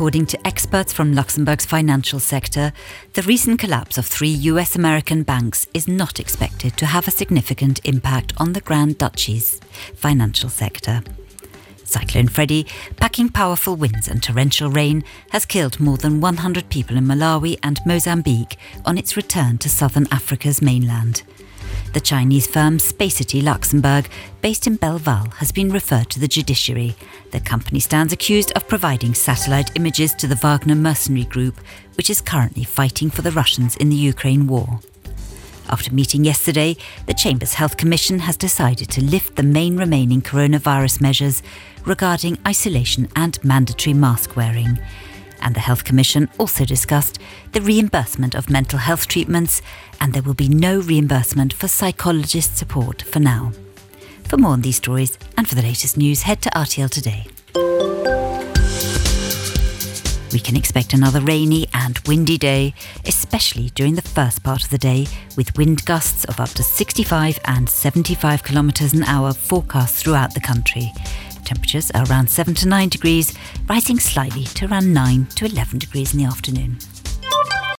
According to experts from Luxembourg's financial sector, the recent collapse of three US American banks is not expected to have a significant impact on the Grand Duchy's financial sector. Cyclone Freddy, packing powerful winds and torrential rain, has killed more than 100 people in Malawi and Mozambique on its return to southern Africa's mainland. The Chinese firm Spacety Luxembourg, based in Belval, has been referred to the judiciary. The company stands accused of providing satellite images to the Wagner mercenary group, which is currently fighting for the Russians in the Ukraine war. After meeting yesterday, the Chamber's Health Commission has decided to lift the main remaining coronavirus measures regarding isolation and mandatory mask wearing and the Health Commission also discussed the reimbursement of mental health treatments, and there will be no reimbursement for psychologist support for now. For more on these stories and for the latest news, head to RTL Today. We can expect another rainy and windy day, especially during the first part of the day, with wind gusts of up to 65 and 75 kilometres an hour forecast throughout the country. Temperatures are around 7 to 9 degrees, rising slightly to around 9 to 11 degrees in the afternoon.